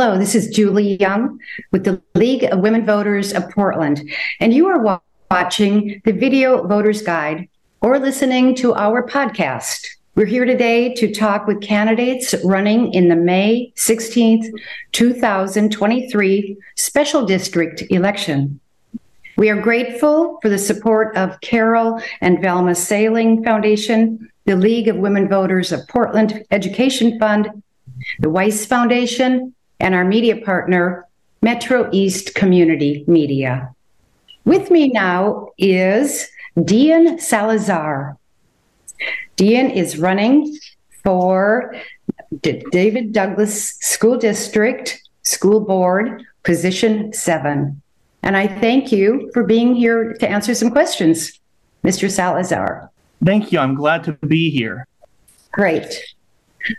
Hello, this is Julie Young with the League of Women Voters of Portland, and you are watching the Video Voters Guide or listening to our podcast. We're here today to talk with candidates running in the May 16th, 2023 special district election. We are grateful for the support of Carol and Velma Saling Foundation, the League of Women Voters of Portland Education Fund, the Weiss Foundation, and our media partner, Metro East Community Media. With me now is Deian Salazar. Deian is running for D- David Douglas School District School Board, position seven. And I thank you for being here to answer some questions, Mr. Salazar. Thank you. I'm glad to be here. Great.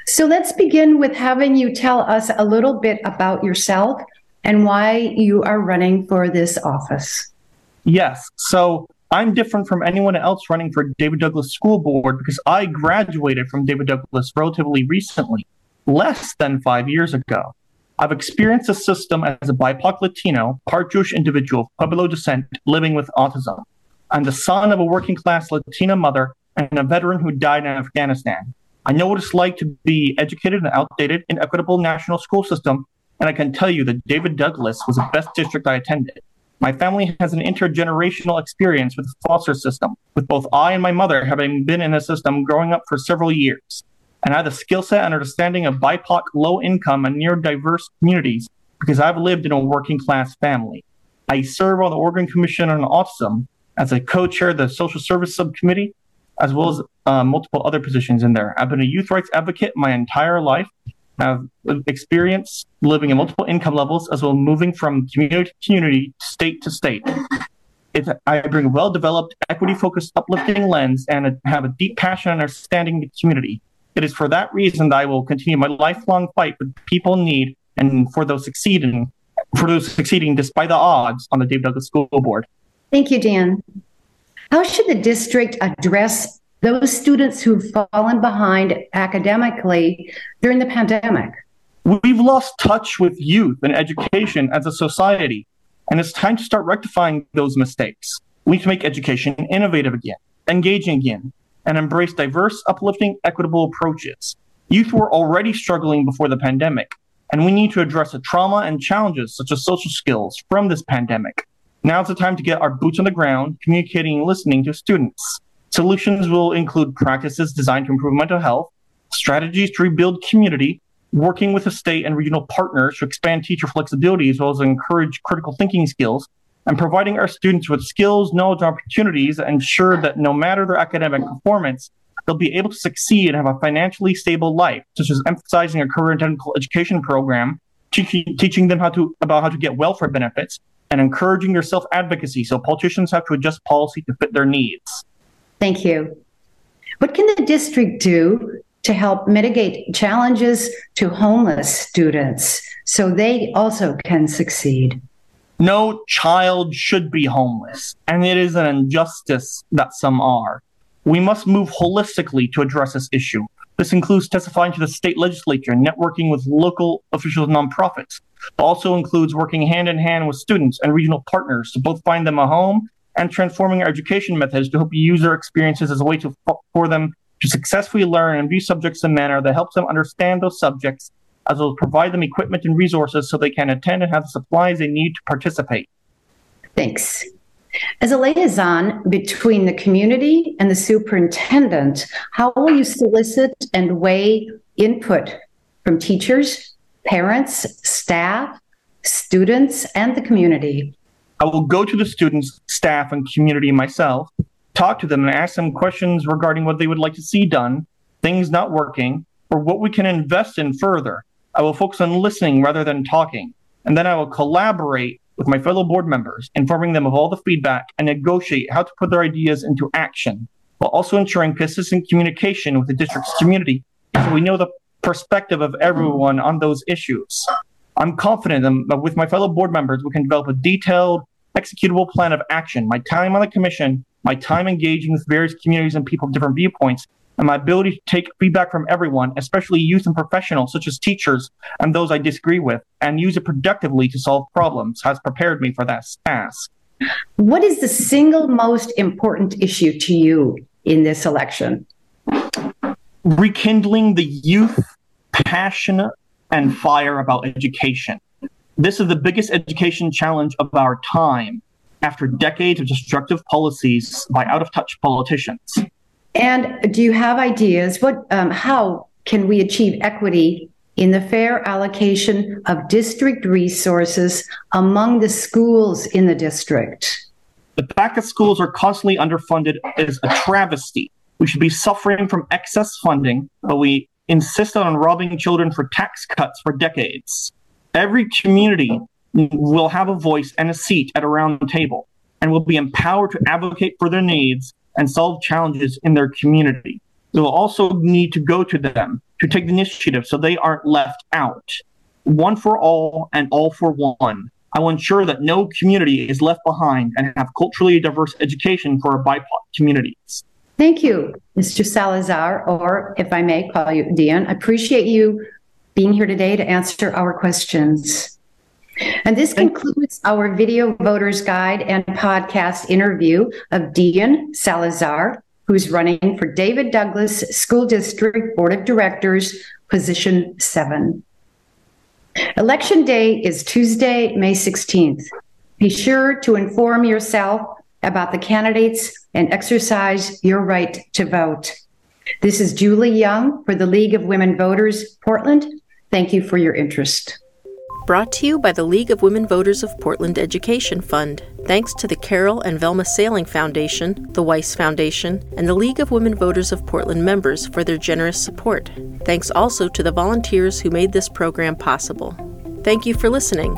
So let's begin with having you tell us a little bit about yourself and why you are running for this office. Yes. So I'm different from anyone else running for David Douglas School Board because I graduated from David Douglas relatively recently, less than five years ago. I've experienced the system as a BIPOC Latino, part Jewish individual of Pueblo descent living with autism. I'm the son of a working class Latina mother and a veteran who died in Afghanistan. I know what it's like to be educated in an outdated, inequitable national school system, and I can tell you that David Douglas was the best district I attended. My family has an intergenerational experience with the foster system, with both I and my mother having been in the system growing up for several years. And I have the skill set and understanding of BIPOC, low income, and neurodiverse communities because I've lived in a working class family. I serve on the Oregon Commission on Autism as a co chair of the Social Service Subcommittee as well as uh, multiple other positions in there. I've been a youth rights advocate my entire life. I've experience living in multiple income levels as well as moving from community to community, state to state. It's, I bring a well-developed, equity-focused, uplifting lens and have a deep passion and understanding the community. It is for that reason that I will continue my lifelong fight for people in need and for those succeeding, for those succeeding despite the odds on the Dave Douglas School Board. Thank you, Deian. How should the district address those students who've fallen behind academically during the pandemic? We've lost touch with youth and education as a society, and it's time to start rectifying those mistakes. We need to make education innovative again, engaging again, and embrace diverse, uplifting, equitable approaches. Youth were already struggling before the pandemic, and we need to address the trauma and challenges such as social skills from this pandemic. Now's the time to get our boots on the ground, communicating and listening to students. Solutions will include practices designed to improve mental health, strategies to rebuild community, working with the state and regional partners to expand teacher flexibility as well as encourage critical thinking skills, and providing our students with skills, knowledge, and opportunities that ensure that no matter their academic performance, they'll be able to succeed and have a financially stable life, such as emphasizing a career and technical education program, teaching, teaching them how to about how to get welfare benefits, and encouraging your self advocacy so politicians have to adjust policy to fit their needs. Thank you. What can the district do to help mitigate challenges to homeless students so they also can succeed? No child should be homeless, and it is an injustice that some are. We must move holistically to address this issue. This includes testifying to the state legislature, networking with local officials and nonprofits. Also includes working hand in hand with students and regional partners to both find them a home and transforming our education methods to help user experiences as a way to, for them to successfully learn and view subjects in a manner that helps them understand those subjects, as well as provide them equipment and resources so they can attend and have the supplies they need to participate. Thanks. As a liaison between the community and the superintendent, how will you solicit and weigh input from teachers, parents, staff, students, and the community? I will go to the students, staff, and community myself, talk to them, and ask them questions regarding what they would like to see done, things not working, or what we can invest in further. I will focus on listening rather than talking, and then I will collaborate with my fellow board members, informing them of all the feedback and negotiate how to put their ideas into action, while also ensuring consistent communication with the district's community so we know the perspective of everyone on those issues. I'm confident that with my fellow board members, we can develop a detailed, executable plan of action. My time on the commission, my time engaging with various communities and people of different viewpoints, and my ability to take feedback from everyone, especially youth and professionals such as teachers and those I disagree with, and use it productively to solve problems has prepared me for that task. What is the single most important issue to you in this election? Rekindling the youth passion and fire about education. This is the biggest education challenge of our time after decades of destructive policies by out of touch politicians. And do you have ideas? What, um, how can we achieve equity in the fair allocation of district resources among the schools in the district? The fact that schools are constantly underfunded is a travesty. We should be suffering from excess funding, but we insist on robbing children for tax cuts for decades. Every community will have a voice and a seat at a round table and will be empowered to advocate for their needs and solve challenges in their community. We will also need to go to them to take the initiative so they aren't left out. One for all and all for one. I will ensure that no community is left behind and have culturally diverse education for our BIPOC communities. Thank you, Mr. Salazar, or if I may call you Deian. I appreciate you being here today to answer our questions. And this concludes our video voters guide and podcast interview of Deian Salazar, who's running for David Douglas School District Board of Directors, position seven. Election day is Tuesday, May 16th. Be sure to inform yourself about the candidates and exercise your right to vote. This is Julie Young for the League of Women Voters, Portland. Thank you for your interest brought to you by the League of Women Voters of Portland Education Fund. Thanks to the Carol and Velma Saling Foundation, the Weiss Foundation, and the League of Women Voters of Portland members for their generous support. Thanks also to the volunteers who made this program possible. Thank you for listening.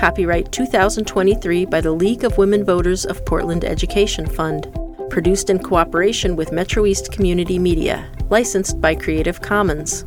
Copyright 2023 by the League of Women Voters of Portland Education Fund. Produced in cooperation with Metro East Community Media. Licensed by Creative Commons.